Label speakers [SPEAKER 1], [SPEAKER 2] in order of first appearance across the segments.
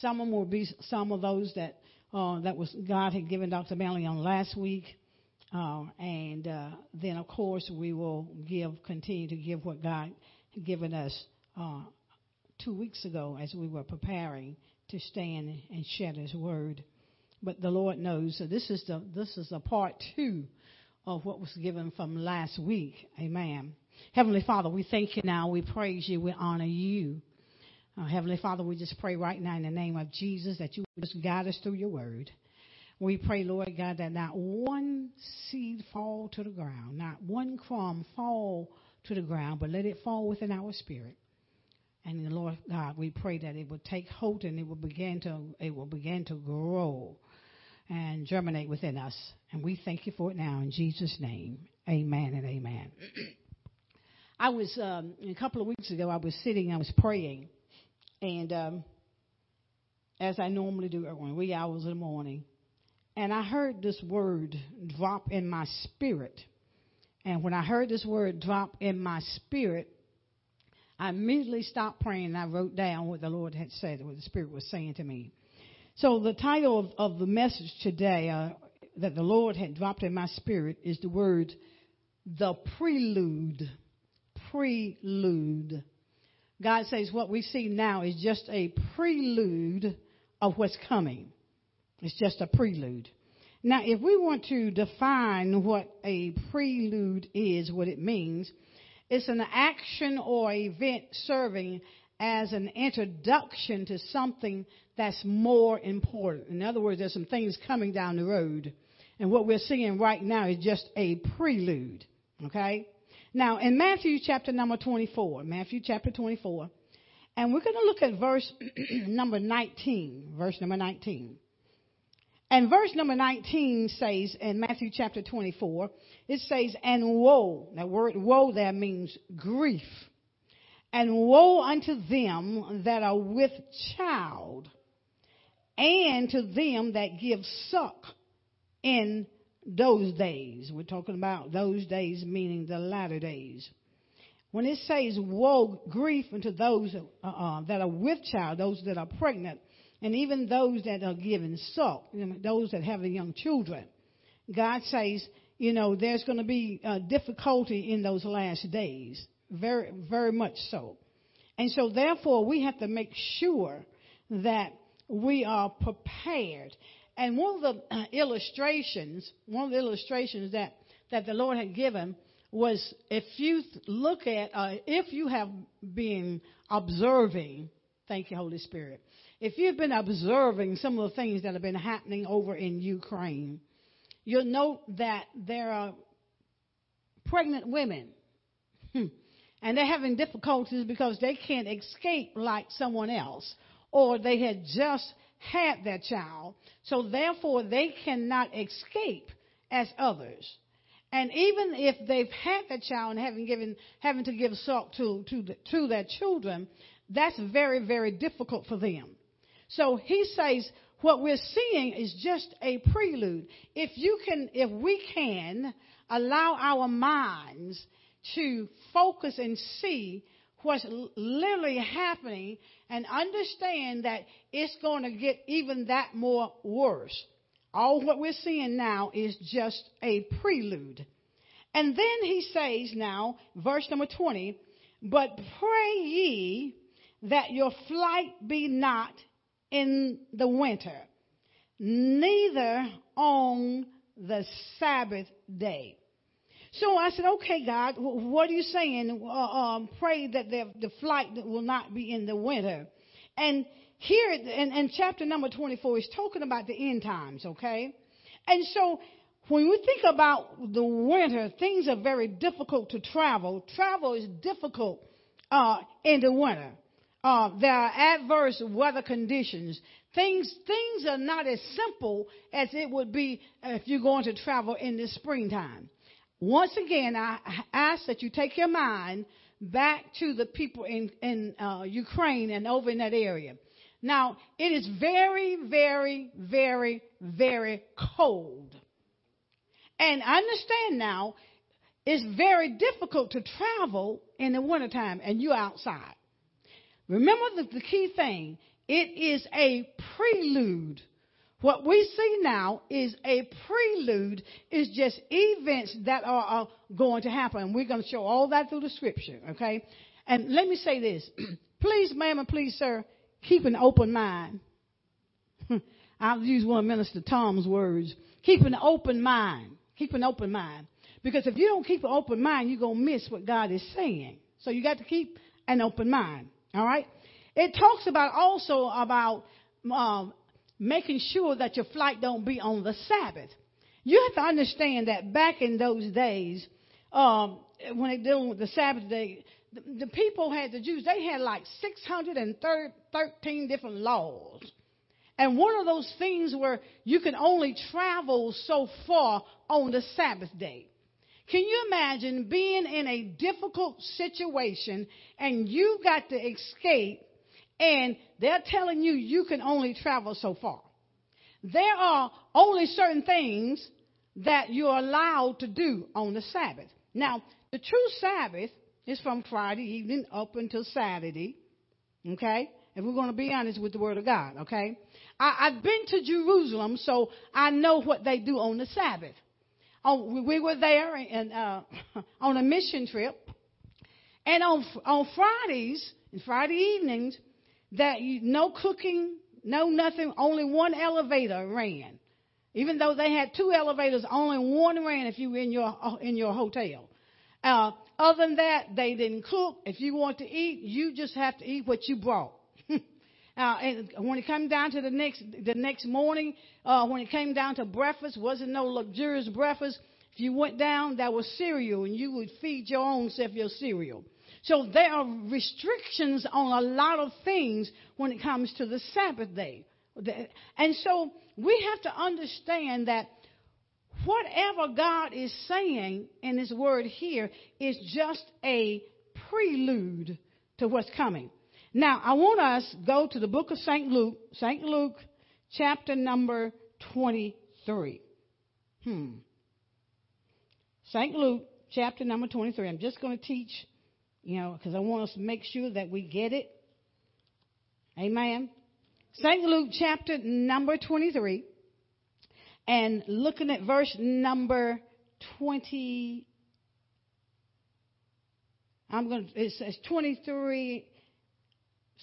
[SPEAKER 1] some of them will be some of those that uh, that was God had given Dr. Manley on last week. Uh, and uh, then, of course, we will give, continue to give what God had given us uh, two weeks ago as we were preparing to stand and share His word. But the Lord knows. So this is the this is a part two of what was given from last week. Amen. Heavenly Father, we thank you now. We praise you. We honor you. Uh, Heavenly Father, we just pray right now in the name of Jesus that you just guide us through your word. We pray, Lord God, that not one seed fall to the ground, not one crumb fall to the ground, but let it fall within our spirit. And the Lord God, we pray that it will take hold and it will begin to it will begin to grow and germinate within us. And we thank you for it now in Jesus' name. Amen and amen. I was um, a couple of weeks ago. I was sitting. I was praying, and um, as I normally do at wee hours in the morning, and I heard this word drop in my spirit. And when I heard this word drop in my spirit, I immediately stopped praying and I wrote down what the Lord had said, what the Spirit was saying to me. So the title of, of the message today uh, that the Lord had dropped in my spirit is the word the prelude. Prelude. God says what we see now is just a prelude of what's coming. It's just a prelude. Now, if we want to define what a prelude is, what it means, it's an action or event serving as an introduction to something that's more important. In other words, there's some things coming down the road. And what we're seeing right now is just a prelude. Okay? Now, in Matthew chapter number 24, Matthew chapter 24, and we're going to look at verse number 19. Verse number 19. And verse number 19 says in Matthew chapter 24, it says, And woe, that word woe there means grief. And woe unto them that are with child, and to them that give suck in those days. We're talking about those days, meaning the latter days. When it says woe, grief unto those uh, uh, that are with child, those that are pregnant, and even those that are giving suck, you know, those that have the young children, God says, you know, there's going to be uh, difficulty in those last days. Very, very much so. And so, therefore, we have to make sure that we are prepared. And one of the uh, illustrations, one of the illustrations that, that the Lord had given was if you look at, uh, if you have been observing, thank you, Holy Spirit, if you've been observing some of the things that have been happening over in Ukraine, you'll note that there are pregnant women. Hmm, and they're having difficulties because they can't escape like someone else or they had just had that child, so therefore they cannot escape as others. And even if they've had that child and having given having to give salt to to the, to their children, that's very very difficult for them. So he says what we're seeing is just a prelude. If you can, if we can allow our minds to focus and see what's literally happening and understand that it's going to get even that more worse. All what we're seeing now is just a prelude. And then he says now, verse number 20, but pray ye that your flight be not in the winter, neither on the Sabbath day. So I said, okay, God, what are you saying? Uh, um, pray that the, the flight will not be in the winter. And here in, in chapter number 24 is talking about the end times, okay? And so when we think about the winter, things are very difficult to travel. Travel is difficult uh, in the winter. Uh, there are adverse weather conditions. Things things are not as simple as it would be if you're going to travel in the springtime. Once again, I ask that you take your mind back to the people in, in uh, Ukraine and over in that area. Now, it is very, very, very, very cold. And I understand now it's very difficult to travel in the wintertime and you're outside. Remember the, the key thing It is a prelude. What we see now is a prelude, is just events that are, are going to happen. We're going to show all that through the scripture, okay? And let me say this. please, ma'am, and please, sir, keep an open mind. I'll use one of Minister Tom's words. Keep an open mind. Keep an open mind. Because if you don't keep an open mind, you're going to miss what God is saying. So you got to keep an open mind. All right? It talks about also about um, making sure that your flight don't be on the Sabbath. You have to understand that back in those days, um, when they dealing with the Sabbath day, the, the people had the Jews. They had like 613 different laws. And one of those things where you can only travel so far on the Sabbath day. Can you imagine being in a difficult situation and you've got to escape and they're telling you you can only travel so far? There are only certain things that you're allowed to do on the Sabbath. Now, the true Sabbath is from Friday evening up until Saturday. Okay? If we're going to be honest with the Word of God, okay? I, have been to Jerusalem, so I know what they do on the Sabbath. Oh, we were there and, uh, on a mission trip. And on, on Fridays, and Friday evenings, that you, no cooking, no nothing, only one elevator ran. Even though they had two elevators, only one ran if you were in your, in your hotel. Uh, other than that, they didn't cook. If you want to eat, you just have to eat what you brought. Uh, and when it came down to the next the next morning, uh, when it came down to breakfast, wasn't no luxurious breakfast. If you went down, that was cereal, and you would feed your own self your cereal. So there are restrictions on a lot of things when it comes to the Sabbath day. And so we have to understand that whatever God is saying in His word here is just a prelude to what's coming. Now, I want us go to the book of St. Luke, St. Luke, chapter number 23. Hmm. St. Luke, chapter number 23. I'm just going to teach, you know, because I want us to make sure that we get it. Amen. St. Luke, chapter number 23. And looking at verse number 20. I'm going to, it says 23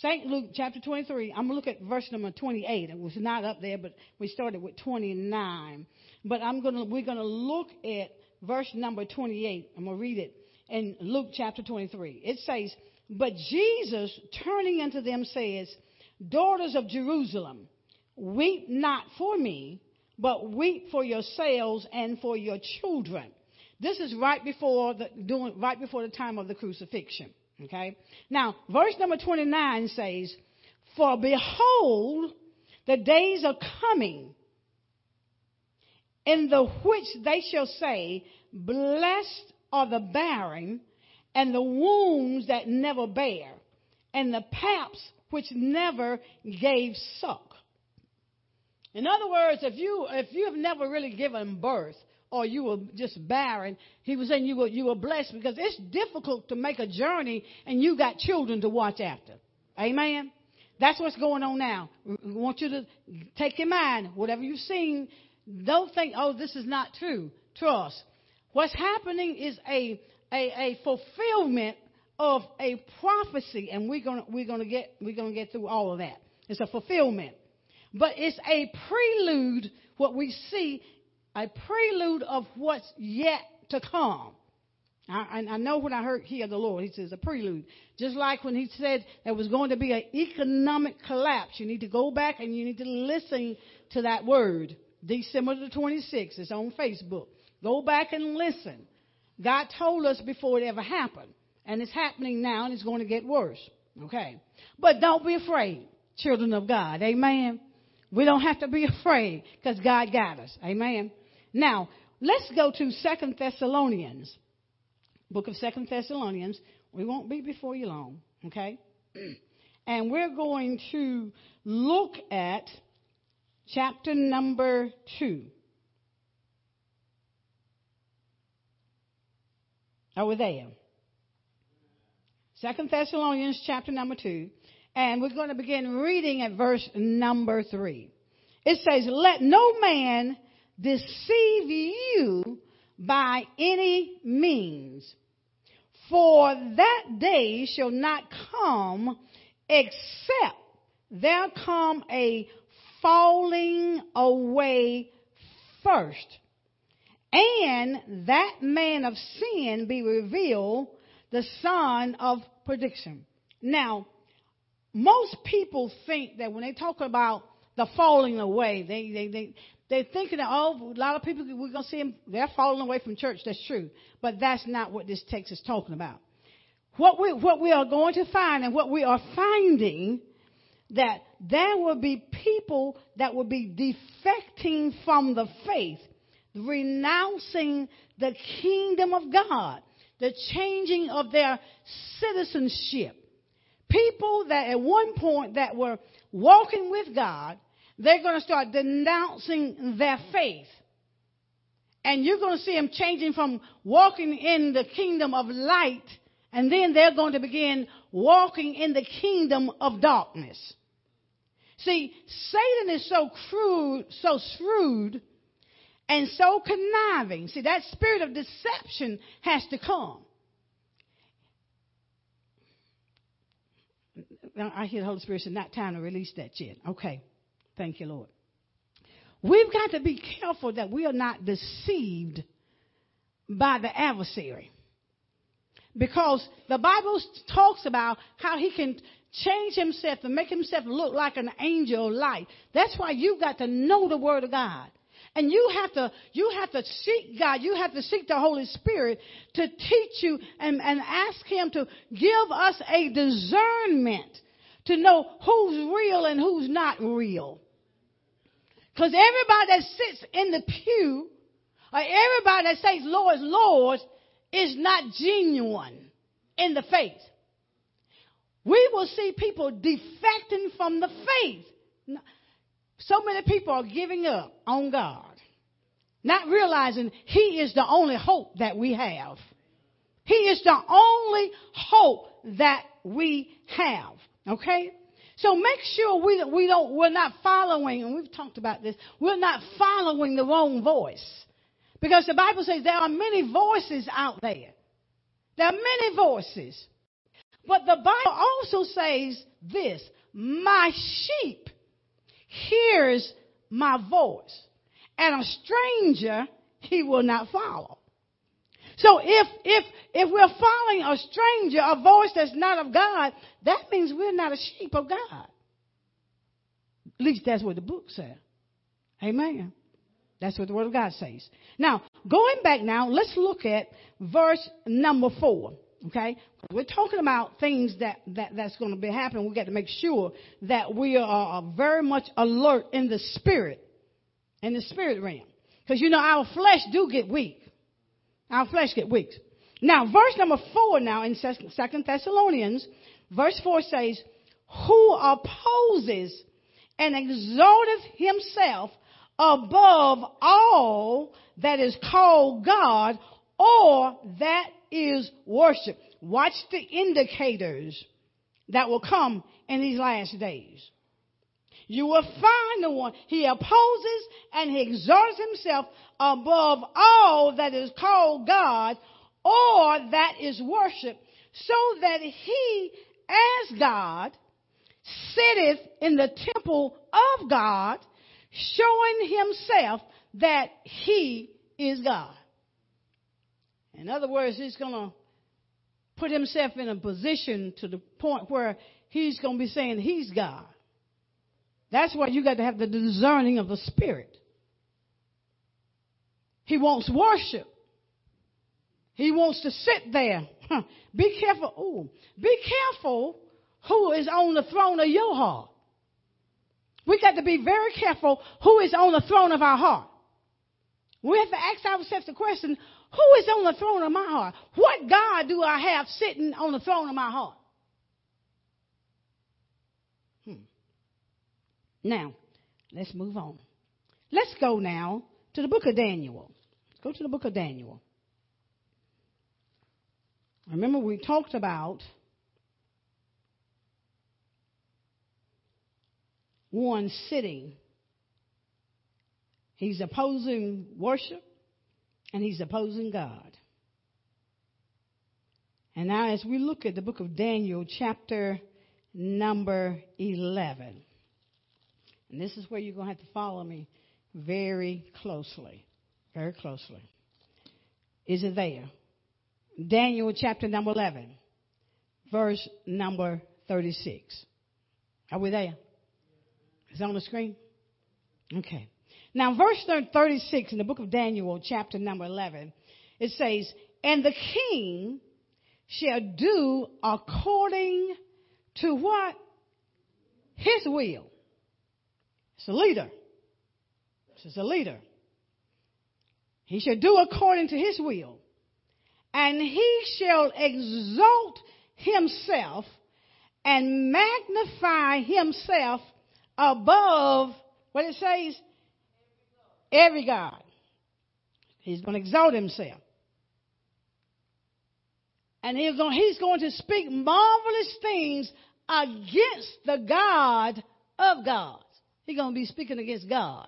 [SPEAKER 1] St. Luke chapter 23, I'm going to look at verse number 28. It was not up there, but we started with 29. But I'm going to, we're going to look at verse number 28. I'm going to read it in Luke chapter 23. It says, But Jesus, turning unto them, says, Daughters of Jerusalem, weep not for me, but weep for yourselves and for your children. This is right before the, doing, right before the time of the crucifixion. Okay? Now, verse number 29 says, For behold, the days are coming in the which they shall say, Blessed are the barren, and the wombs that never bear, and the paps which never gave suck. In other words, if you if you have never really given birth, or you were just barren. He was saying you were, you were blessed because it's difficult to make a journey and you got children to watch after. Amen. That's what's going on now. We want you to take your mind, whatever you've seen, don't think, oh, this is not true. Trust. What's happening is a, a, a fulfillment of a prophecy, and we're gonna, we're gonna get, we're gonna get through all of that. It's a fulfillment. But it's a prelude, what we see a prelude of what's yet to come. I, I know when I heard hear the Lord, He says a prelude. Just like when He said there was going to be an economic collapse, you need to go back and you need to listen to that word. December the 26th, it's on Facebook. Go back and listen. God told us before it ever happened, and it's happening now, and it's going to get worse. Okay, but don't be afraid, children of God. Amen. We don't have to be afraid because God got us. Amen. Now, let's go to Second Thessalonians. Book of Second Thessalonians. We won't be before you long, okay? And we're going to look at chapter number 2. Are we there? Second Thessalonians chapter number 2. And we're going to begin reading at verse number 3. It says, Let no man deceive you by any means, for that day shall not come except there come a falling away first, and that man of sin be revealed, the son of perdition. Now, most people think that when they talk about the falling away, they, they, they, they're thinking that, oh, a lot of people, we're to see them, they're falling away from church. That's true. But that's not what this text is talking about. What we, what we are going to find and what we are finding that there will be people that will be defecting from the faith, renouncing the kingdom of God, the changing of their citizenship. People that at one point that were walking with God, they're going to start denouncing their faith. And you're going to see them changing from walking in the kingdom of light, and then they're going to begin walking in the kingdom of darkness. See, Satan is so crude, so shrewd, and so conniving. See, that spirit of deception has to come. I hear the Holy Spirit say, not time to release that yet. Okay. Thank you, Lord. We've got to be careful that we are not deceived by the adversary. Because the Bible talks about how he can change himself and make himself look like an angel of light. That's why you've got to know the Word of God. And you have to, you have to seek God. You have to seek the Holy Spirit to teach you and, and ask Him to give us a discernment to know who's real and who's not real. Because everybody that sits in the pew, or everybody that says Lord, Lord, is not genuine in the faith. We will see people defecting from the faith. So many people are giving up on God, not realizing He is the only hope that we have. He is the only hope that we have. Okay? So make sure we, we don't, we're not following, and we've talked about this, we're not following the wrong voice. Because the Bible says there are many voices out there. There are many voices. But the Bible also says this, my sheep hears my voice, and a stranger he will not follow. So if, if, if we're following a stranger, a voice that's not of God, that means we're not a sheep of God. At least that's what the book says. Amen. That's what the Word of God says. Now, going back now, let's look at verse number four. Okay? We're talking about things that, that that's going to be happening. We got to make sure that we are very much alert in the spirit, in the spirit realm. Because you know, our flesh do get weak. Our flesh get weak. Now, verse number four now in Second Thessalonians, verse four says, who opposes and exalteth himself above all that is called God or that is worship. Watch the indicators that will come in these last days. You will find the one. He opposes and he exalts himself above all that is called God or that is worship, so that he, as God, sitteth in the temple of God, showing himself that he is God. In other words, he's going to put himself in a position to the point where he's going to be saying he's God. That's why you got to have the discerning of the Spirit. He wants worship. He wants to sit there. Be careful. Ooh, be careful who is on the throne of your heart. We got to be very careful who is on the throne of our heart. We have to ask ourselves the question, who is on the throne of my heart? What God do I have sitting on the throne of my heart? Hmm. Now, let's move on. Let's go now to the book of Daniel. Let's go to the book of Daniel. Remember, we talked about one sitting. He's opposing worship and he's opposing God. And now, as we look at the book of Daniel, chapter number 11, and this is where you're going to have to follow me very closely. Very closely. Is it there? Daniel chapter number 11, verse number 36. Are we there? Is it on the screen? Okay. Now, verse 36 in the book of Daniel, chapter number 11, it says, And the king shall do according to what? His will. It's a leader. This is a leader. He shall do according to his will. And he shall exalt himself and magnify himself above what it says every God. He's going to exalt himself. And he's going, he's going to speak marvelous things against the God of gods. He's going to be speaking against God.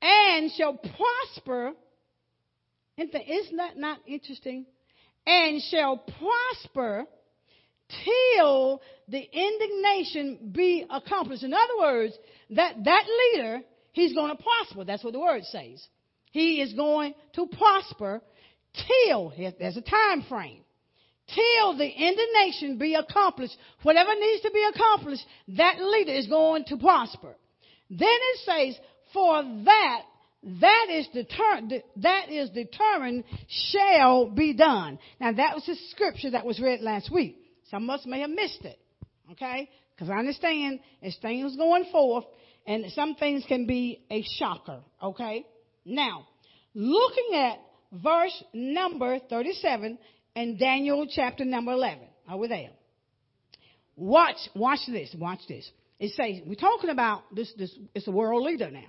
[SPEAKER 1] And shall prosper. Isn't that not interesting? And shall prosper till the indignation be accomplished. In other words, that, that leader, he's going to prosper. That's what the word says. He is going to prosper till, there's a time frame, till the end of nation be accomplished. Whatever needs to be accomplished, that leader is going to prosper. Then it says, for that that is, deter- that is determined shall be done. Now that was the scripture that was read last week. Some of us may have missed it. Okay? Because I understand as things going forth and some things can be a shocker. Okay? Now, looking at verse number 37 and Daniel chapter number 11. Are we there? Watch, watch this, watch this. It says, we're talking about this, this, it's a world leader now.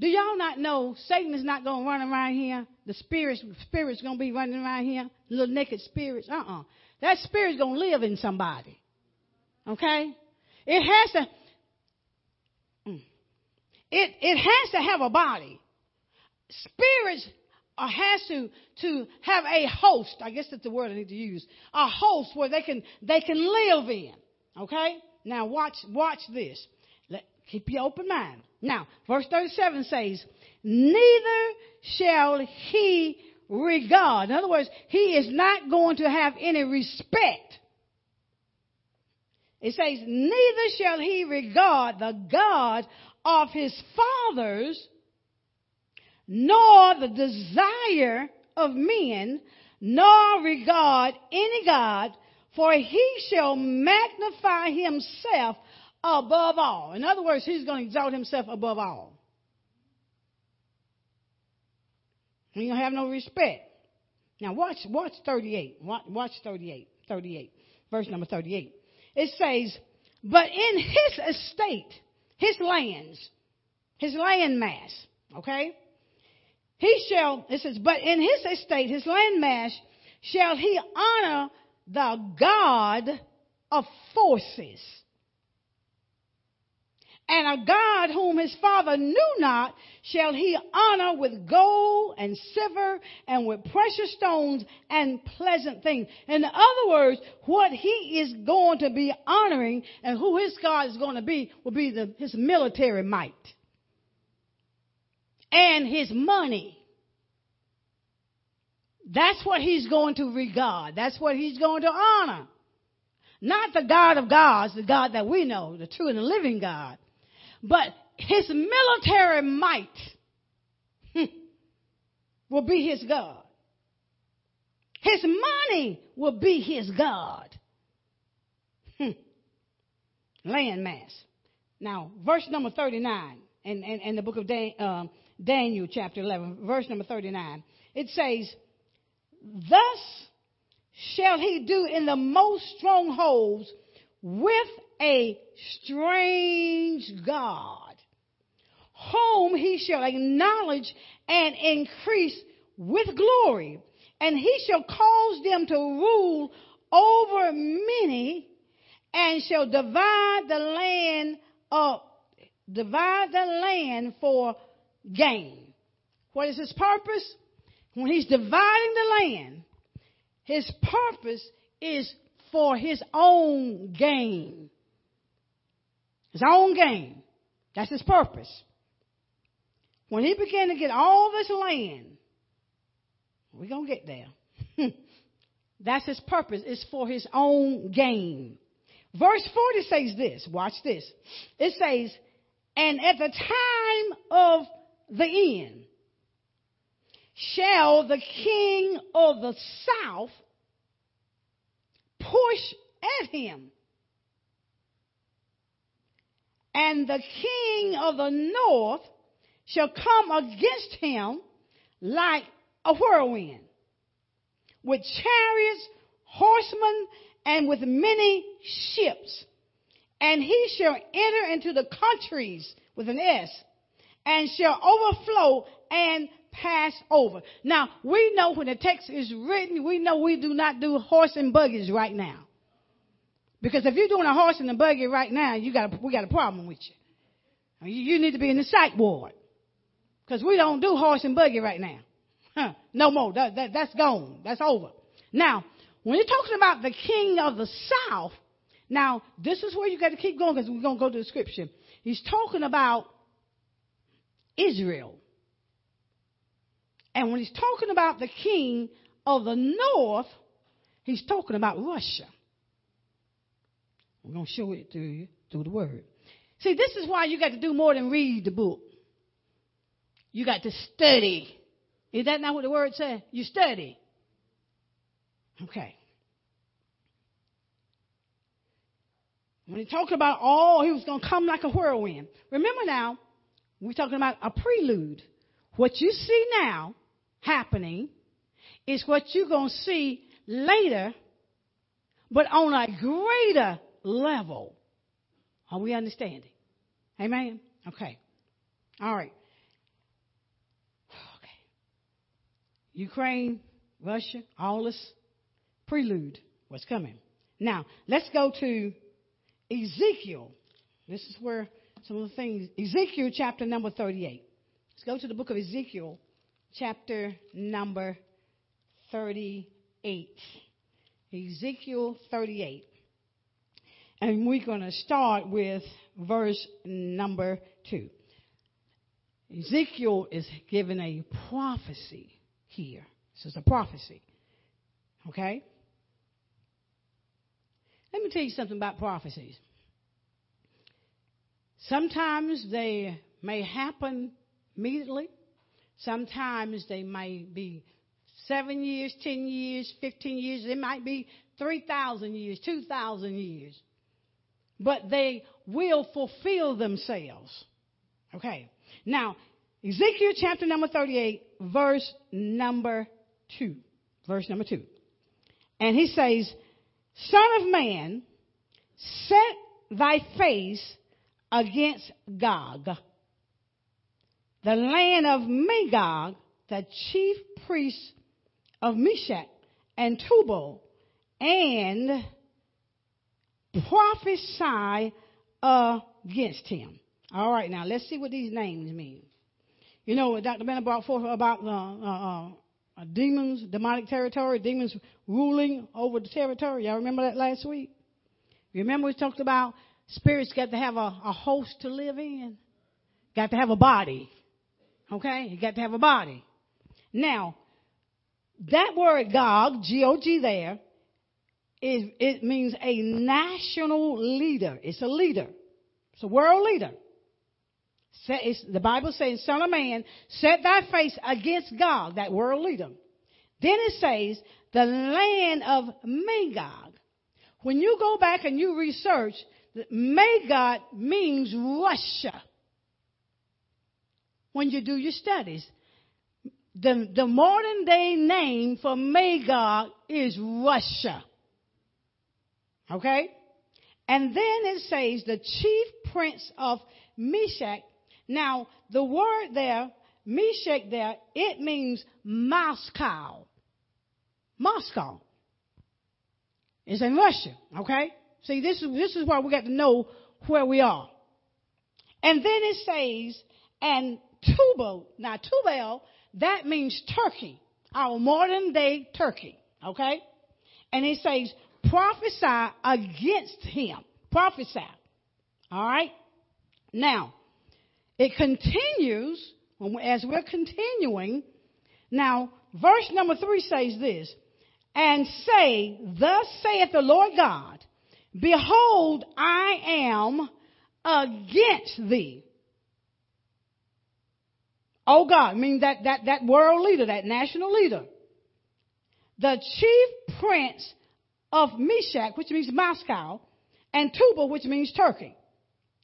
[SPEAKER 1] Do y'all not know Satan is not going to run around here? The spirits, spirits going to be running around here? Little naked spirits? Uh-uh. That spirit's going to live in somebody. Okay? It has to. It, it has to have a body. Spirits has to, to have a host. I guess that's the word I need to use. A host where they can, they can live in. Okay? Now watch, watch this. Let, keep your open mind. Now, verse 37 says, neither shall he regard. In other words, he is not going to have any respect. It says, neither shall he regard the God of his fathers, nor the desire of men, nor regard any God, for he shall magnify himself above all. In other words, he's going to exalt himself above all. He don't have no respect. Now watch, watch 38. Watch, watch 38. 38. Verse number 38. It says, but in his estate, his lands, his land mass, okay? He shall, it says, but in his estate, his land mass, shall he honor the God of forces and a God whom his father knew not shall he honor with gold and silver and with precious stones and pleasant things. In other words, what he is going to be honoring and who his God is going to be will be the, his military might and his money. That's what he's going to regard. That's what he's going to honor. Not the God of gods, the God that we know, the true and the living God. But his military might hmm, will be his God. His money will be his God. Hmm. Land mass. Now, verse number 39 in, in, in the book of Dan, um, Daniel, chapter 11, verse number 39, it says, Thus shall he do in the most strongholds with a strange God, whom he shall acknowledge and increase with glory, and he shall cause them to rule over many, and shall divide the land up, divide the land for gain. What is his purpose? When he's dividing the land, his purpose is for his own gain. His own gain. That's his purpose. When he began to get all this land, we're going to get there. That's his purpose. It's for his own gain. Verse 40 says this. Watch this. It says, and at the time of the end, shall the king of the south push at him. And the king of the north shall come against him like a whirlwind, with chariots, horsemen, and with many ships. And he shall enter into the countries with an S, and shall overflow and pass over. Now, we know when the text is written, we know we do not do horse and buggies right now. Because if you're doing a horse and a buggy right now, you got a, we got a problem with you. You need to be in the psych ward. Because we don't do horse and buggy right now. Huh, no more. That, that, that's gone. That's over. Now, when you're talking about the king of the south, now this is where you got to keep going because we're going to go to the scripture. He's talking about Israel. And when he's talking about the king of the north, he's talking about Russia. We're going to show it to you through the word. See, this is why you got to do more than read the book. You got to study. Is that not what the word says? You study. Okay. When he talked about all, he was going to come like a whirlwind. Remember now, we're talking about a prelude. What you see now happening is what you're going to see later, but on a greater level. Are we understanding? Amen? Okay. All right. Okay. Ukraine, Russia, all this prelude was coming. Now, let's go to Ezekiel. This is where some of the things, Ezekiel chapter number 38. Let's go to the book of Ezekiel chapter number 38. Ezekiel 38. And we're going to start with verse number 2. Ezekiel is given a prophecy here. This is a prophecy. Okay? Let me tell you something about prophecies. Sometimes they may happen immediately. Sometimes they may be seven years, ten years, fifteen years. It might be 3,000 years, 2,000 years. But they will fulfill themselves. Okay. Now, Ezekiel chapter number 38, verse number 2. Verse number 2. And he says, Son of man, set thy face against Gog, the land of Magog, the chief priest of Meshech and Tubal, and prophesy against him. All right, now let's see what these names mean. You know, what Dr. Bennett brought forth about uh, uh, uh, demons, demonic territory, demons ruling over the territory. Y'all remember that last week? Remember we talked about spirits got to have a, a host to live in? Got to have a body. Okay? You got to have a body. Now, that word Gog, G-O-G there, is, it means a national leader. It's a leader. It's a world leader the Bible says, Son of man, set thy face against Gog, that world leader. Then it says, the land of Magog. When you go back and you research, Magog means Russia. When you do your studies, the, the modern day name for Magog is Russia. Okay? And then it says the chief prince of Meshech now, the word there, Meshech there, it means Moscow. Moscow. It's in Russia, okay? See, this is, this is why we got to know where we are. And then it says, and Tubal, now Tubal, that means Turkey, our modern day Turkey, okay? And it says, prophesy against him. Prophesy. All right? Now, it continues, as we're continuing, now, verse number three says this, and say, Thus saith the Lord God, Behold, I am against thee. Oh Gog, I mean that, that, that world leader, that national leader. The chief prince of Meshech, which means Moscow, and Tubal, which means Turkey.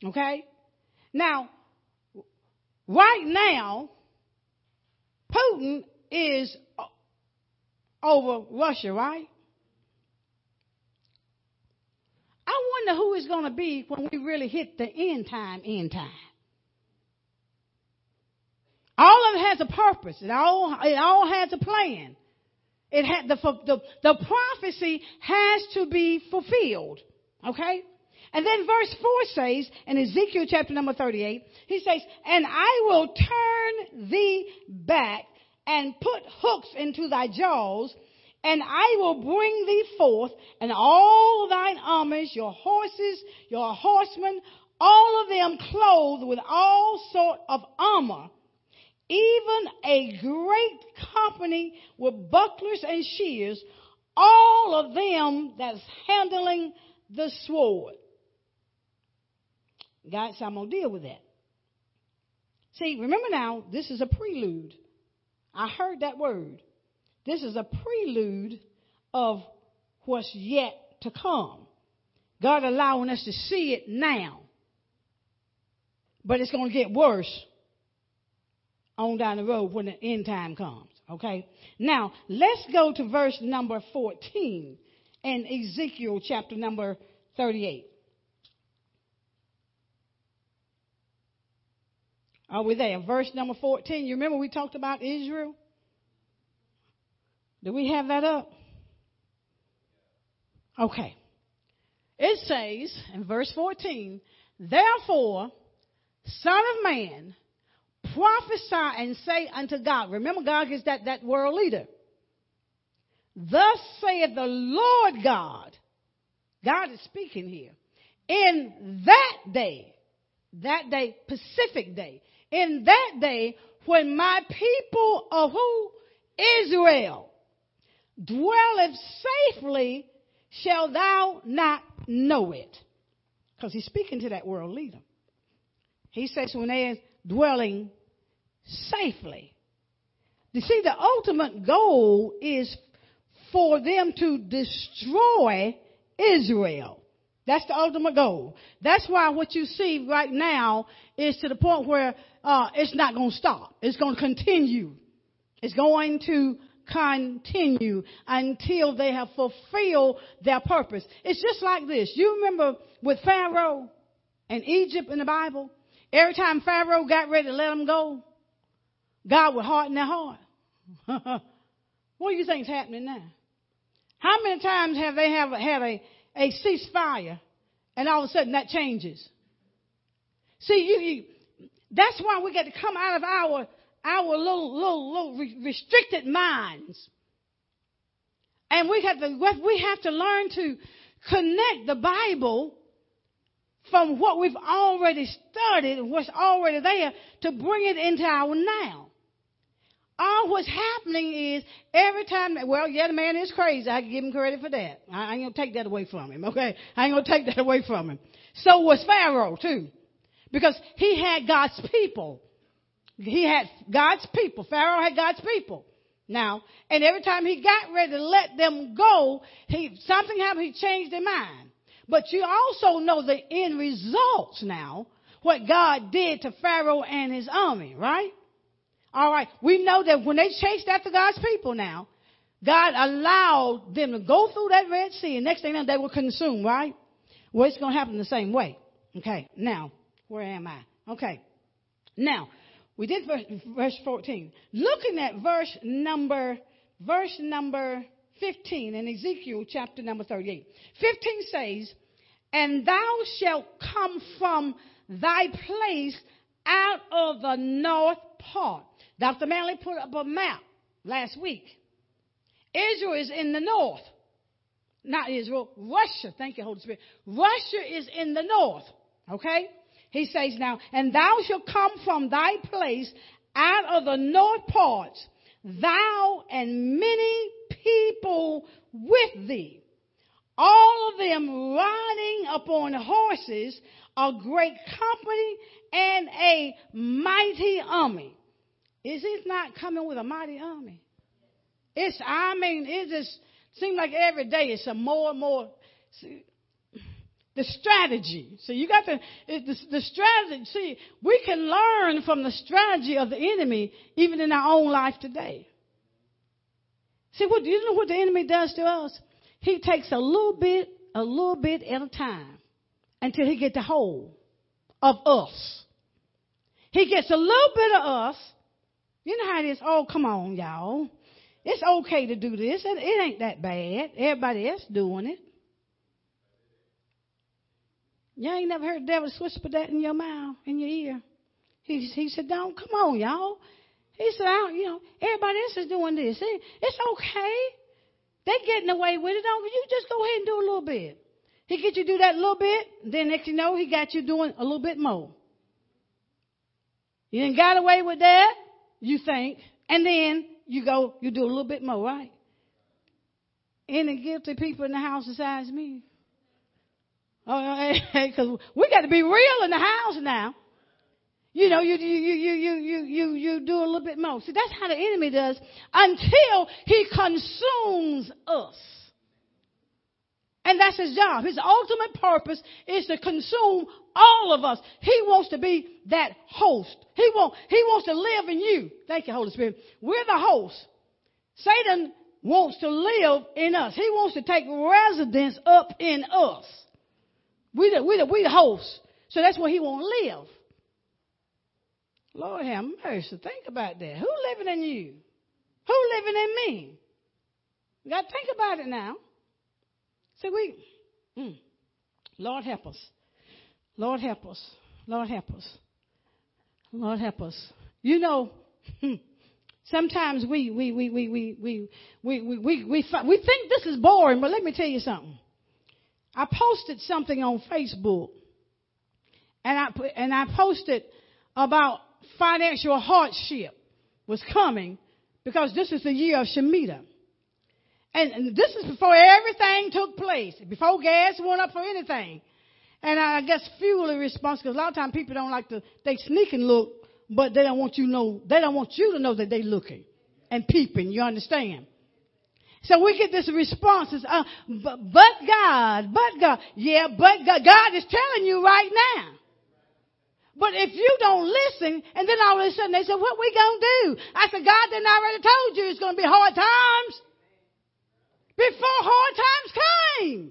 [SPEAKER 1] Okay? Now, right now, Putin is over Russia, right? I wonder who it's going to be when we really hit the end time, end time. All of it has a purpose. It all, it all has a plan. It had the, the, the prophecy has to be fulfilled. Okay? And then verse 4 says, in Ezekiel chapter number 38, he says, And I will turn thee back and put hooks into thy jaws, and I will bring thee forth, and all thine armies, your horses, your horsemen, all of them clothed with all sort of armor, even a great company with bucklers and shears, all of them that's handling the sword. God said, I'm going to deal with that. See, remember now, this is a prelude. I heard that word. This is a prelude of what's yet to come. God allowing us to see it now. But it's going to get worse on down the road when the end time comes. Okay? Now, let's go to verse number 14 in Ezekiel chapter number 38. Are we there? Verse number 14. You remember we talked about Israel? Do we have that up? Okay. It says in verse 14, Therefore, Son of Man, prophesy and say unto Gog. Remember, Gog is that, that world leader. Thus saith the Lord God. God is speaking here. In that day, that day, Pacific day, in that day when my people of who? Israel dwelleth safely, shall thou not know it. Because he's speaking to that world leader. He says when they're dwelling safely. You see, the ultimate goal is for them to destroy Israel. That's the ultimate goal. That's why what you see right now is to the point where uh, it's not going to stop. It's going to continue. It's going to continue until they have fulfilled their purpose. It's just like this. You remember with Pharaoh and Egypt in the Bible? Every time Pharaoh got ready to let them go, God would harden their heart. what do you think is happening now? How many times have they have had a, a ceasefire and all of a sudden that changes? See, you, you that's why we got to come out of our our little little little restricted minds. And we have to we have to learn to connect the Bible from what we've already studied and what's already there to bring it into our now. All what's happening is every time, well, yeah, the man is crazy. I can give him credit for that. I ain't gonna take that away from him, okay? I ain't gonna take that away from him. So was Pharaoh too. Because he had God's people. He had God's people. Pharaoh had God's people. Now, and every time he got ready to let them go, he, something happened, he changed their mind. But you also know the end results now, what God did to Pharaoh and his army, right? All right. We know that when they chased after God's people now, God allowed them to go through that Red Sea, and next thing know, they were consumed, right? Well, it's going to happen the same way. Okay. Now, where am I? Okay. Now, we did verse, verse 14. Looking at verse number, verse number 15 in Ezekiel chapter number 38. 15 says, And thou shalt come from thy place out of the north part. Dr. Manley put up a map last week. Israel is in the north. Not Israel, Russia. Thank you, Holy Spirit. Russia is in the north. Okay? He says now, and thou shalt come from thy place out of the north parts, thou and many people with thee, all of them riding upon horses, a great company and a mighty army. Is it not coming with a mighty army? It's, I mean, it just seems like every day it's a more and more. See, the strategy. So you got the, the, the strategy. See, we can learn from the strategy of the enemy even in our own life today. See, what, you know what the enemy does to us? He takes a little bit, a little bit at a time until he gets the whole of us. He gets a little bit of us. You know how it is. Oh, come on, y'all. It's okay to do this. It, it ain't that bad. Everybody else doing it. Y'all ain't never heard the devil whisper that in your mouth, in your ear. He, he said, don't, come on, y'all. He said, I, you know, everybody else is doing this. It's okay. They're getting away with it. Don't you just go ahead and do a little bit. He get you do that little bit, then next you know, he got you doing a little bit more. You ain't got away with that, you think, and then you go, you do a little bit more, right? Any guilty people in the house besides me? Oh, because we got to be real in the house now. You know, you, you, you, you, you, you, you do a little bit more. See, that's how the enemy does until he consumes us. And that's his job. His ultimate purpose is to consume all of us. He wants to be that host. He, want, he wants to live in you. Thank you, Holy Spirit. We're the host. Satan wants to live in us. He wants to take residence up in us. We the, we the, we the host. So that's where he won't live. Lord have mercy. Think about that. Who living in you? Who living in me? You got to think about it now. See, we, mm, Lord help us. Lord help us. Lord help us. Lord help us. You know, sometimes we we we we we we we we we, we, we think this is boring, but let me tell you something. I posted something on Facebook, and I and I posted about financial hardship was coming because this is the year of Shemitah. And, this is before everything took place, before gas went up for anything. And I guess fuel is responsible because a lot of times people don't like to, they sneak and look, but they don't want you know, they don't want you to know that they're looking and peeping, you understand? So we get this response, uh, but, but God, but God. Yeah, but God. God is telling you right now. But if you don't listen, and then all of a sudden they said, what we gonna do? I said, God didn't already told you it's gonna be hard times before hard times came.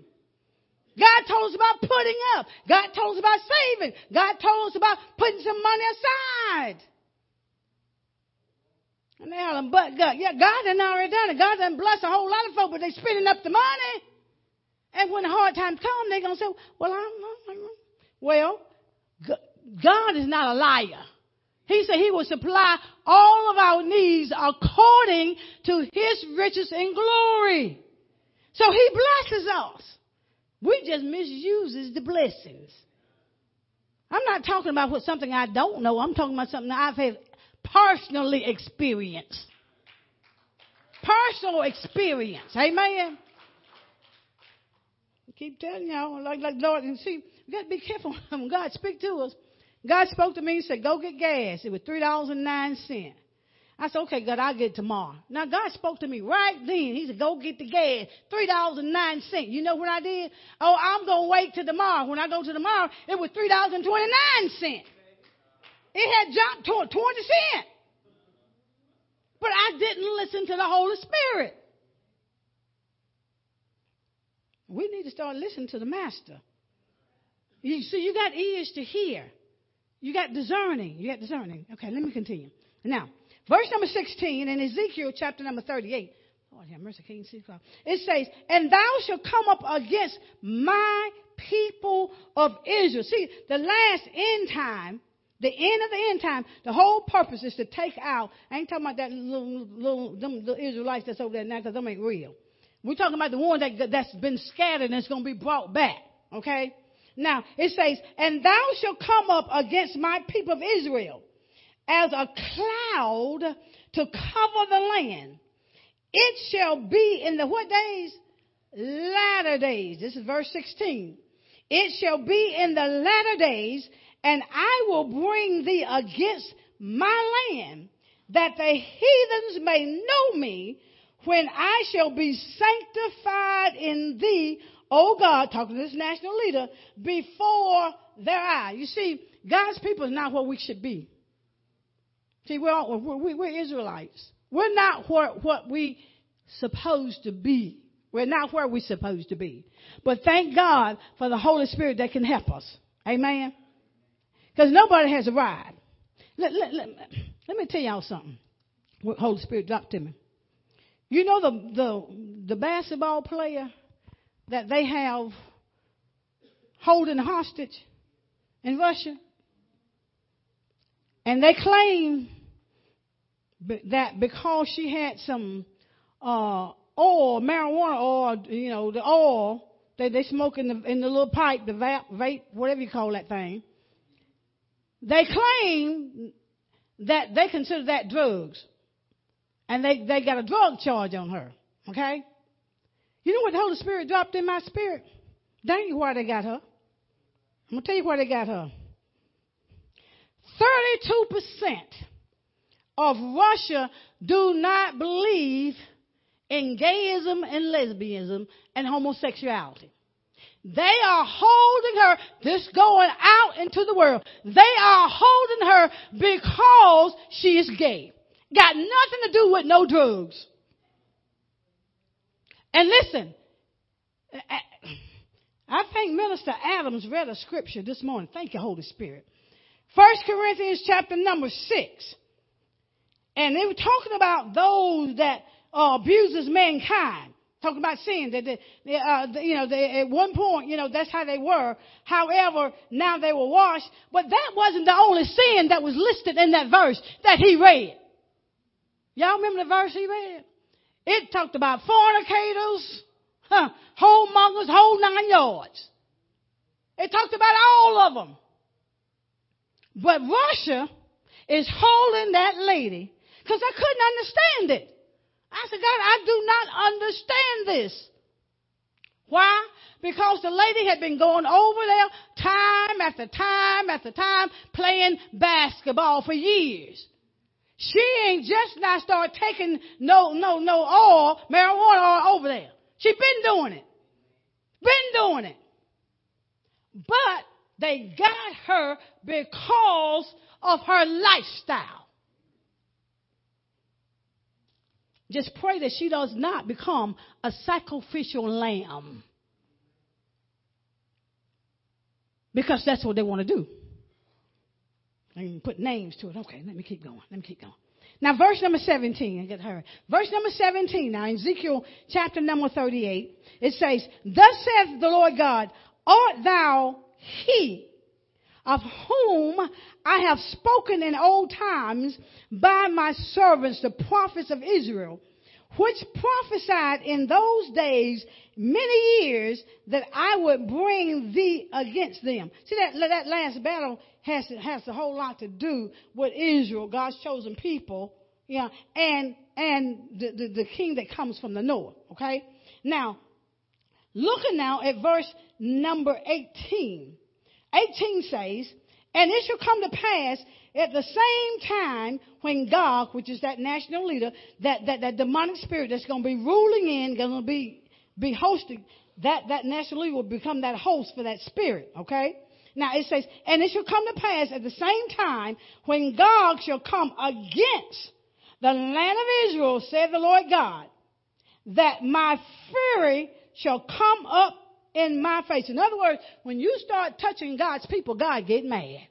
[SPEAKER 1] God told us about putting up. God told us about saving. God told us about putting some money aside. And they all but God. Yeah, God done already done it. God done blessed a whole lot of folk, but they're spending up the money. And when the hard times come, they're going to say, well, I'm, I'm, well, God is not a liar. He said he will supply all of our needs according to his riches and glory. So he blesses us. We just misuses the blessings. I'm not talking about what something I don't know. I'm talking about something I've had personally experienced. Personal experience. Amen. I keep telling y'all, like, like Lord, and see, we got to be careful when God speak to us. God spoke to me and said, go get gas. It was $3.09. I said, okay, God, I'll get it tomorrow. Now, God spoke to me right then. He said, go get the gas. $3.09. You know what I did? Oh, I'm going to wait till tomorrow. When I go to tomorrow, it was $3.29. It had jumped to 20 cents. But I didn't listen to the Holy Spirit. We need to start listening to the Master. You see, you got ears to hear. You got discerning. You got discerning. Okay, let me continue. Now, Verse number 16 in Ezekiel chapter number 38. Lord have mercy, can you see? It says, And thou shalt come up against my people of Israel. See, the last end time, the end of the end time, the whole purpose is to take out. I ain't talking about that little, little, them, the Israelites that's over there now because them ain't real. We're talking about the one that, that's been scattered and it's going to be brought back. Okay? Now, it says, And thou shalt come up against my people of Israel as a cloud to cover the land. It shall be in the what days? Latter days. This is verse 16. It shall be in the latter days, and I will bring thee against my land, that the heathens may know me, when I shall be sanctified in thee, O Gog, talking to this national leader, before their eyes. You see, God's people is not what we should be. See, we're, all, we're, we're Israelites. We're not what, what we supposed to be. We're not where we're supposed to be. But thank God for the Holy Spirit that can help us. Amen. Because nobody has arrived. Let, let, let, let, me tell y'all something. What Holy Spirit dropped to me. You know the, the, the basketball player that they have holding hostage in Russia? And they claim that because she had some uh, oil, marijuana oil, you know, the oil that they smoke in the in the little pipe, the vape, vape, whatever you call that thing. They claim that they consider that drugs, and they they got a drug charge on her. Okay, you know what the Holy Spirit dropped in my spirit? Tell you why they got her. I'm gonna tell you why they got her. 32% of Russia do not believe in gayism and lesbianism and homosexuality. They are holding her, this going out into the world. They are holding her because she is gay. Got nothing to do with no drugs. And listen, I think Minister Adams read a scripture this morning. Thank you, Holy Spirit. First Corinthians chapter number six. And they were talking about those that uh, abuses mankind. Talking about sin. That they, they, uh, you know, they, at one point, you know, that's how they were. However, now they were washed. But that wasn't the only sin that was listed in that verse that he read. Y'all remember the verse he read? It talked about fornicators, huh, whoremongers, whole nine yards. It talked about all of them. But Russia is holding that lady because I couldn't understand it. I said, God, I do not understand this. Why? Because the lady had been going over there time after time after time playing basketball for years. She ain't just now start taking no, no, no oil, marijuana oil over there. She been doing it. Been doing it. But they got her because of her lifestyle. Just pray that she does not become a sacrificial lamb. Because that's what they want to do. Can put names to it. Okay, let me keep going. Let me keep going. Now, verse number 17, I get her. Verse number 17, now in Ezekiel chapter number 38, it says, Thus saith the Lord God, Art thou he of whom I have spoken in old times by my servants, the prophets of Israel, which prophesied in those days many years that I would bring thee against them. See that, that last battle has, has a whole lot to do with Israel, God's chosen people, yeah, and, and the, the, the king that comes from the north, okay? Now, looking now at verse number 18. 18 says, And it shall come to pass at the same time when Gog, which is that national leader, that, that, that demonic spirit that's going to be ruling in, going to be, be hosting, that, that national leader will become that host for that spirit, okay? Now it says, and it shall come to pass at the same time when Gog shall come against the land of Israel, said the Lord God, that my fury shall come up in my face. In other words, when you start touching God's people, God get mad.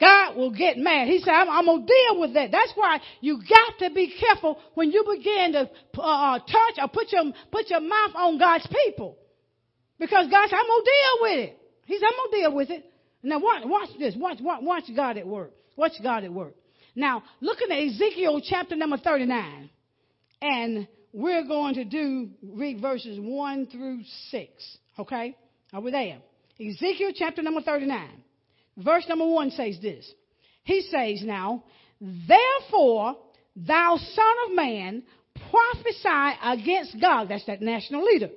[SPEAKER 1] God will get mad. He said, I'm, I'm going to deal with that. That's why you got to be careful when you begin to uh, uh, touch or put your, put your mouth on God's people. Because God said, I'm going to deal with it. He said, I'm going to deal with it. Now watch, watch this. Watch, watch, watch God at work. Watch God at work. Now, looking at Ezekiel chapter number 39, and we're going to do, read verses 1 through 6. Okay? Are we there? Ezekiel chapter number 39. Verse number 1 says this. He says now, Therefore, thou son of man, prophesy against Gog. That's that national leader.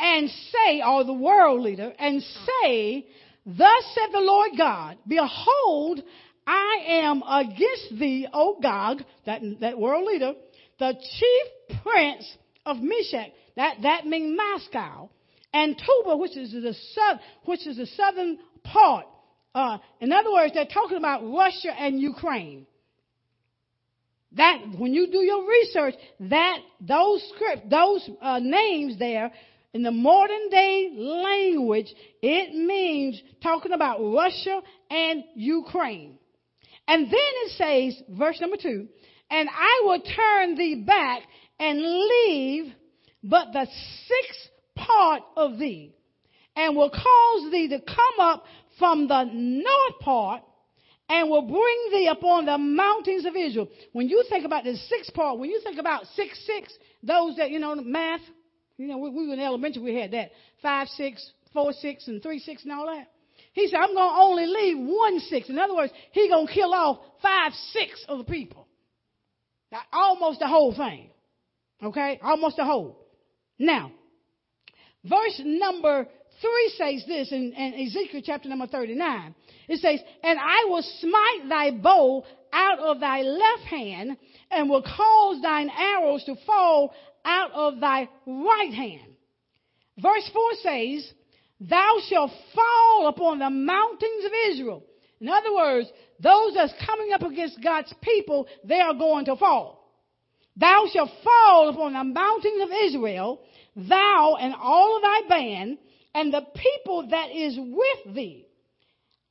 [SPEAKER 1] And say, or the world leader, and say, Thus said the Lord God, Behold, I am against thee, O Gog, that, that world leader, the chief prince of Meshech. That, that means Moscow. And Tubal, which is the, south, which is the southern part. Uh, in other words, they're talking about Russia and Ukraine. That when you do your research, that those script, those uh, names there in the modern day language, it means talking about Russia and Ukraine. And then it says, verse number two, and I will turn thee back and leave but the sixth part of thee, and will cause thee to come up from the north part, and will bring thee upon the mountains of Israel. When you think about the sixth part, when you think about six six, those that you know math, you know we, we were in elementary, we had that five six, four six, and three six, and all that. He said, I'm going to only leave one six. In other words, he's going to kill off five six of the people. Now, almost the whole thing. Okay? Almost the whole. Now, verse number 3 says this in, in, Ezekiel chapter number 39. It says, And I will smite thy bow out of thy left hand, and will cause thine arrows to fall out of thy right hand. Verse 4 says, Thou shalt fall upon the mountains of Israel. In other words, those that's coming up against God's people, they are going to fall. Thou shalt fall upon the mountains of Israel, thou and all of thy band, and the people that is with thee.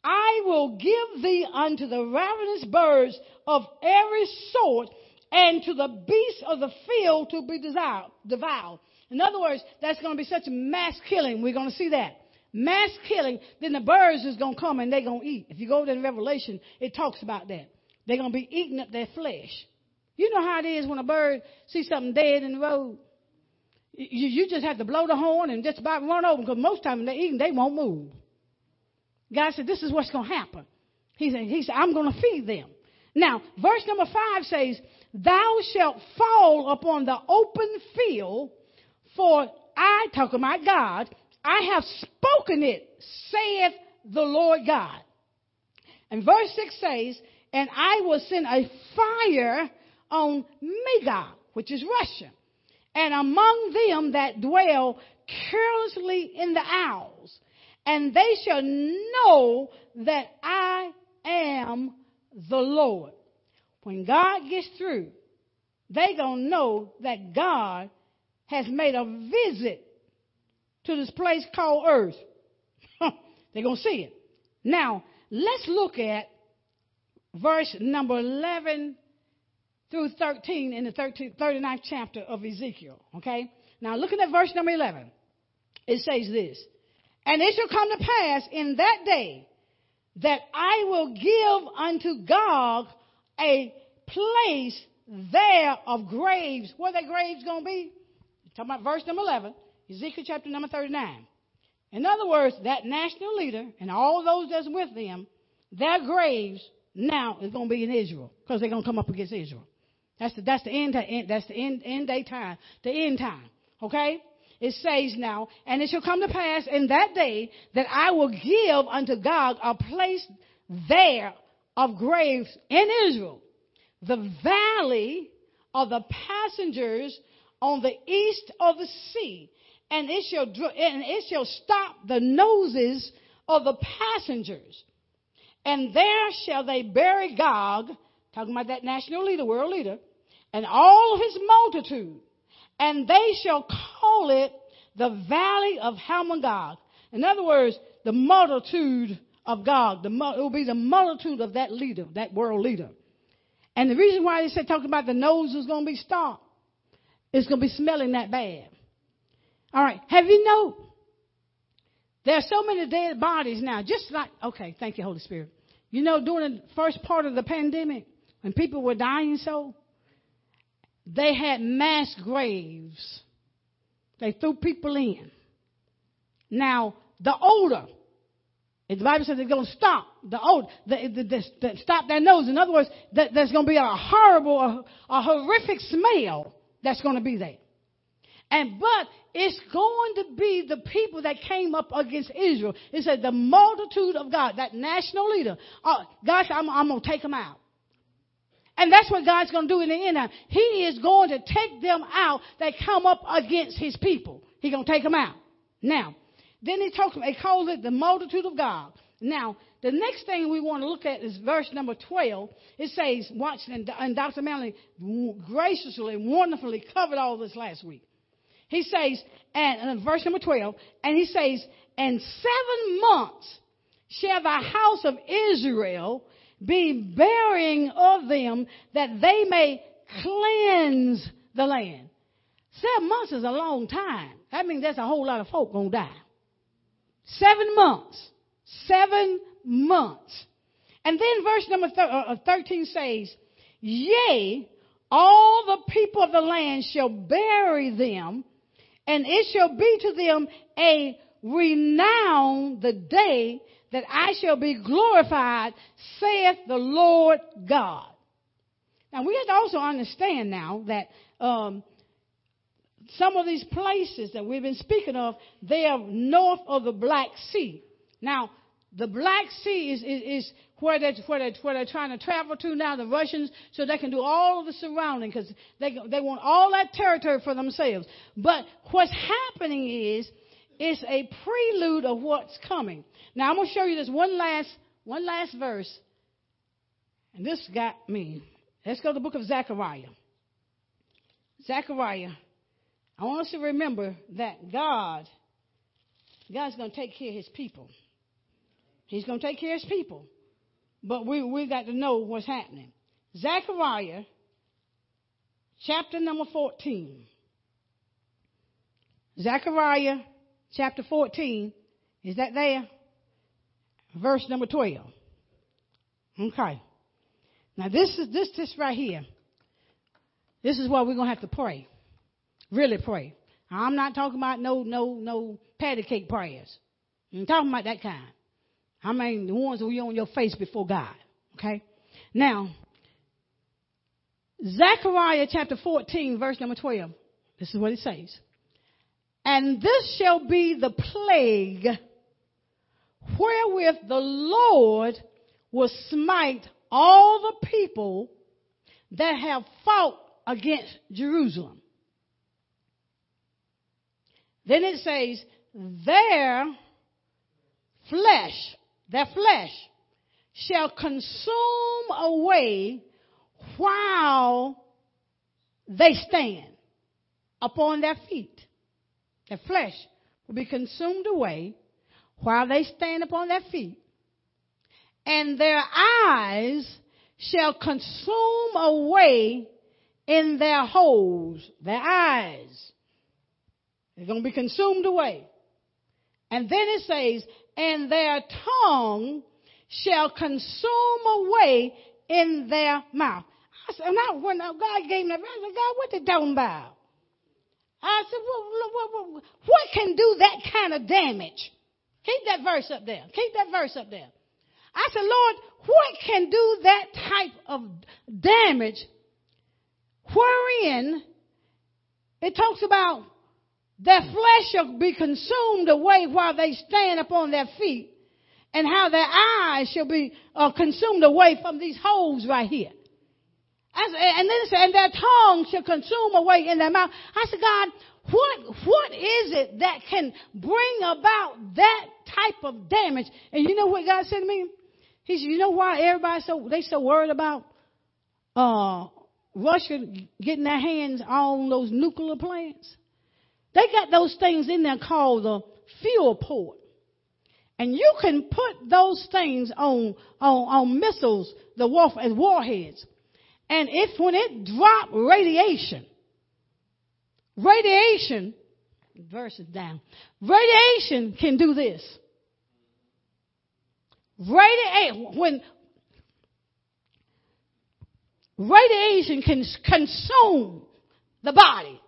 [SPEAKER 1] I will give thee unto the ravenous birds of every sort, and to the beasts of the field to be devoured. In other words, that's going to be such mass killing. We're going to see that. Mass killing, then the birds is going to come and they're going to eat. If you go to the Revelation, it talks about that. They're going to be eating up their flesh. You know how it is when a bird sees something dead in the road? You, you just have to blow the horn and just about run over because most time they're eating, they won't move. God said, this is what's going to happen. He said, he said, I'm going to feed them. Now, verse number five says, Thou shalt fall upon the open field, for I, talking about God, I have spoken it, saith the Lord God. And verse 6 says, And I will send a fire on Magog, which is Russia, and among them that dwell carelessly in the isles, and they shall know that I am the Lord. When God gets through, they gonna know that God has made a visit to this place called earth. They're going to see it. Now, let's look at verse number 11 through 13 in the 13, 39th chapter of Ezekiel. Okay? Now, looking at verse number 11, it says this And it shall come to pass in that day that I will give unto Gog a place there of graves. Where are the graves going to be? Talking about verse number 11. Ezekiel chapter number 39. In other words, that national leader and all those that's with them, their graves now is going to be in Israel because they're going to come up against Israel. That's the, that's the end, that's the end, end day time, the end time. Okay? It says now, and it shall come to pass in that day that I will give unto Gog a place there of graves in Israel. The valley of the passengers on the east of the sea and it shall and it shall stop the noses of the passengers. And there shall they bury Gog, talking about that national leader, world leader, and all his multitude. And they shall call it the valley of Hamon-Gog. In other words, the multitude of Gog. The, it will be the multitude of that leader, that world leader. And the reason why they said talking about the nose is going to be stopped, it's going to be smelling that bad. All right. Have you know There are so many dead bodies now. Just like, okay, thank you, Holy Spirit. You know, during the first part of the pandemic, when people were dying so, they had mass graves. They threw people in. Now, the older, the Bible says they're going to stop the old, the, the, the, the, stop their nose. In other words, there's going to be a horrible, a, a horrific smell that's going to be there. And but it's going to be the people that came up against Israel. It said the multitude of Gog, that national leader. Uh, God said, I'm, I'm going to take them out. And that's what God's going to do in the end. He is going to take them out that come up against his people. He's going to take them out. Now, then he talks, he calls it the multitude of Gog. Now, the next thing we want to look at is verse number 12. It says, watch, and, and Dr. Manley graciously wonderfully covered all this last week. He says, and, verse number 12, and he says, and seven months shall the house of Israel be burying of them that they may cleanse the land. Seven months is a long time. That means there's a whole lot of folk gonna die. Seven months. Seven months. And then verse number uh, 13 says, Yea, all the people of the land shall bury them and it shall be to them a renown the day that I shall be glorified, saith the Lord God. Now we have to also understand now that um, some of these places that we've been speaking of, they are north of the Black Sea. Now, the Black Sea is, is, is where, they're, where, they're, where they're trying to travel to now, the Russians, so they can do all of the surrounding because they, they want all that territory for themselves. But what's happening is, it's a prelude of what's coming. Now I'm going to show you this one last, one last verse. And this got me. Let's go to the book of Zechariah. Zechariah. I want us to remember that God, God's going to take care of his people. He's going to take care of his people. But we, we got to know what's happening. Zechariah, chapter number 14. Zechariah, chapter 14. Is that there? Verse number 12. Okay. Now this is this this right here. This is what we're gonna have to pray. Really pray. I'm not talking about no no no patty cake prayers. I'm talking about that kind. I mean, the ones that you on your face before God. Okay? Now, Zechariah chapter 14, verse number 12. This is what it says. And this shall be the plague wherewith the Lord will smite all the people that have fought against Jerusalem. Then it says, their flesh their flesh shall consume away while they stand upon their feet. Their flesh will be consumed away while they stand upon their feet. And their eyes shall consume away in their holes. Their eyes. They're going to be consumed away. And then it says, and their tongue shall consume away in their mouth. I said, now when uh, God gave me that, I said, God, what they talking about? I said, what, what, what can do that kind of damage? Keep that verse up there. Keep that verse up there. I said, Lord, what can do that type of damage wherein it talks about their flesh shall be consumed away while they stand upon their feet, and how their eyes shall be uh, consumed away from these holes right here. As, and then it said, and their tongue shall consume away in their mouth. I said, God, what, what is it that can bring about that type of damage? And you know what God said to me? He said, you know why everybody so, they so worried about, uh, Russia getting their hands on those nuclear plants? They got those things in there called the fuel port. And you can put those things on, on, on missiles, the war, as warheads. And if when it drop radiation, radiation verses down. Radiation can do this. Radiation, when radiation can consume the body.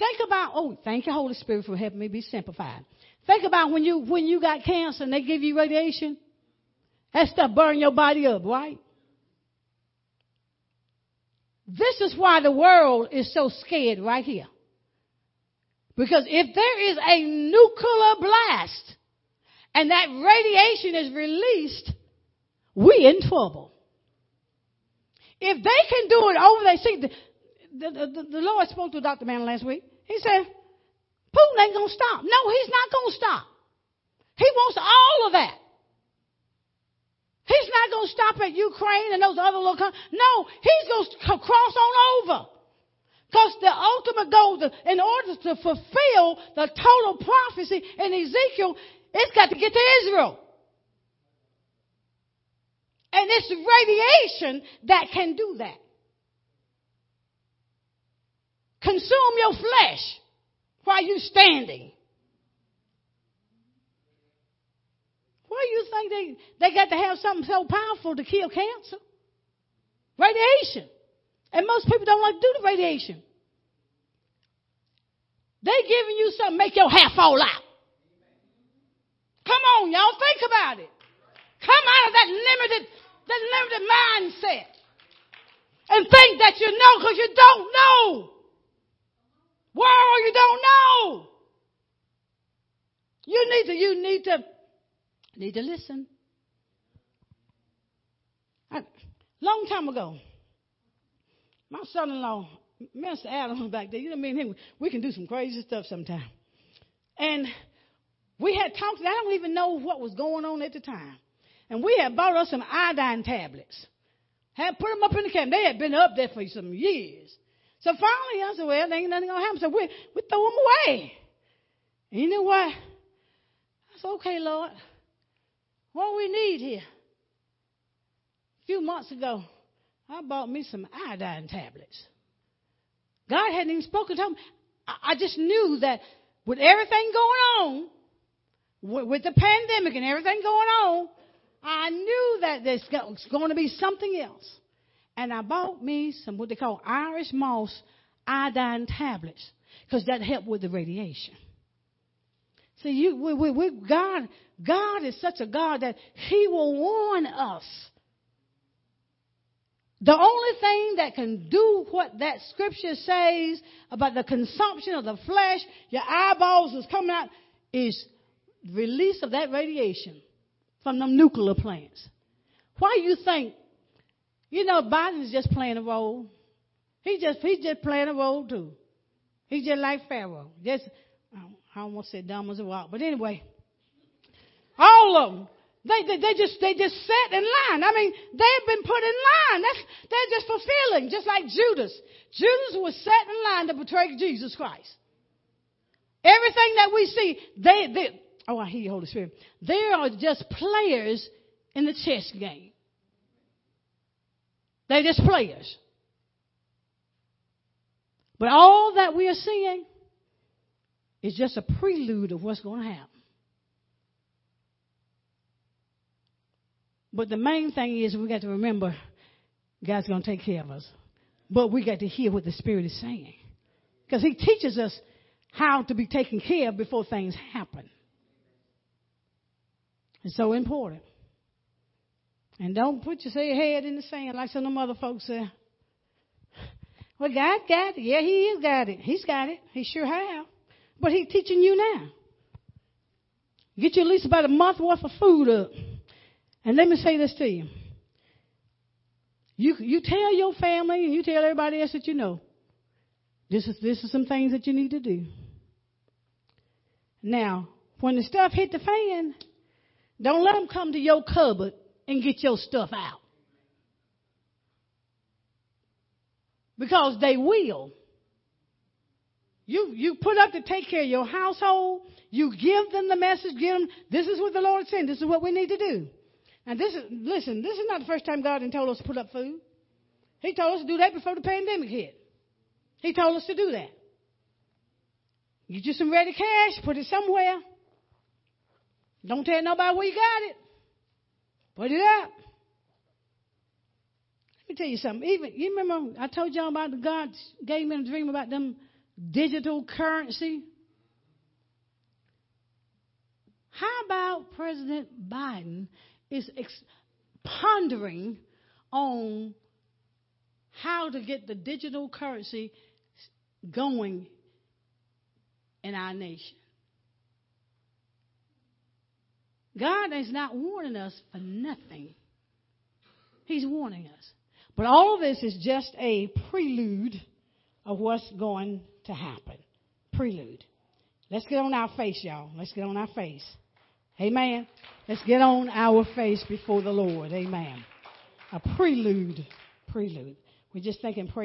[SPEAKER 1] Think about, oh, thank you, Holy Spirit, for helping me be simplified. Think about when you, when you got cancer and they give you radiation. That stuff burn your body up, right? This is why the world is so scared right here. Because if there is a nuclear blast and that radiation is released, we in trouble. If they can do it over there, see, the, the, the, Lord spoke to Dr. Mann last week. He said, Putin ain't going to stop. No, he's not going to stop. He wants all of that. He's not going to stop at Ukraine and those other little countries. No, he's going to cross on over. Because the ultimate goal, in order to fulfill the total prophecy in Ezekiel, it's got to get to Israel. And it's radiation that can do that. Consume your flesh while you're standing. Why do you think they, they got to have something so powerful to kill cancer? Radiation. And most people don't like to do the radiation. They giving you something make your hair fall out. Come on, y'all, think about it. Come out of that limited, that limited mindset. And think that you know because you don't know. World, you don't know. You need to, you need to, need to listen. Long time ago, my son-in-law, Mr. Adam back there, you know me and him, we can do some crazy stuff sometimes. And we had talked, I don't even know what was going on at the time. And we had bought us some iodine tablets. Had put them up in the cabinet. They had been up there for some years. So finally, I said, well, there ain't nothing going to happen. So we, we throw them away. And you know what? I said, okay, Lord. What we need here? A few months ago, I bought me some iodine tablets. God hadn't even spoken to me. I, just knew that with everything going on, with, with the pandemic and everything going on, I knew that there's going to be something else and I bought me some what they call Irish moss iodine tablets because that helped with the radiation. See, you, we, we, we, God, God is such a God that He will warn us. The only thing that can do what that scripture says about the consumption of the flesh, your eyeballs is coming out, is release of that radiation from them nuclear plants. Why you think you know, Biden's just playing a role. He just he's just playing a role too. He's just like Pharaoh. Just I almost said dumb as a rock, but anyway, all of them. They, they, they just they just sat in line. I mean, they've been put in line. That's they're just fulfilling, just like Judas. Judas was set in line to betray Jesus Christ. Everything that we see, they, they oh I hear you, Holy Spirit. They are just players in the chess game. They're just players. But all that we are seeing is just a prelude of what's going to happen. But the main thing is we got to remember God's going to take care of us. But we got to hear what the Spirit is saying. Because He teaches us how to be taken care of before things happen. It's so important. And don't put your head in the sand like some of them other folks say. Well, God got it. Yeah, He is got it. He's got it. He sure have. But He's teaching you now. Get you at least about a month worth of food up. And let me say this to you. You, you tell your family and you tell everybody else that you know. This is, this is some things that you need to do. Now, when the stuff hit the fan, don't let them come to your cupboard and get your stuff out. Because they will. You, you put up to take care of your household. You give them the message. Give them, this is what the Lord said. This is what we need to do. And this is, listen, this is not the first time God told us to put up food. He told us to do that before the pandemic hit. He told us to do that. Get you some ready cash, put it somewhere. Don't tell nobody where you got it. Put that? Let me tell you something. Even you remember I told y'all about the God gave me a dream about them digital currency. How about President Biden is ex- pondering on how to get the digital currency going in our nation? God is not warning us for nothing. He's warning us. But all of this is just a prelude of what's going to happen. Prelude. Let's get on our face, y'all. Let's get on our face. Amen. Let's get on our face before the Lord. Amen. A prelude. Prelude. We're just thinking, pray.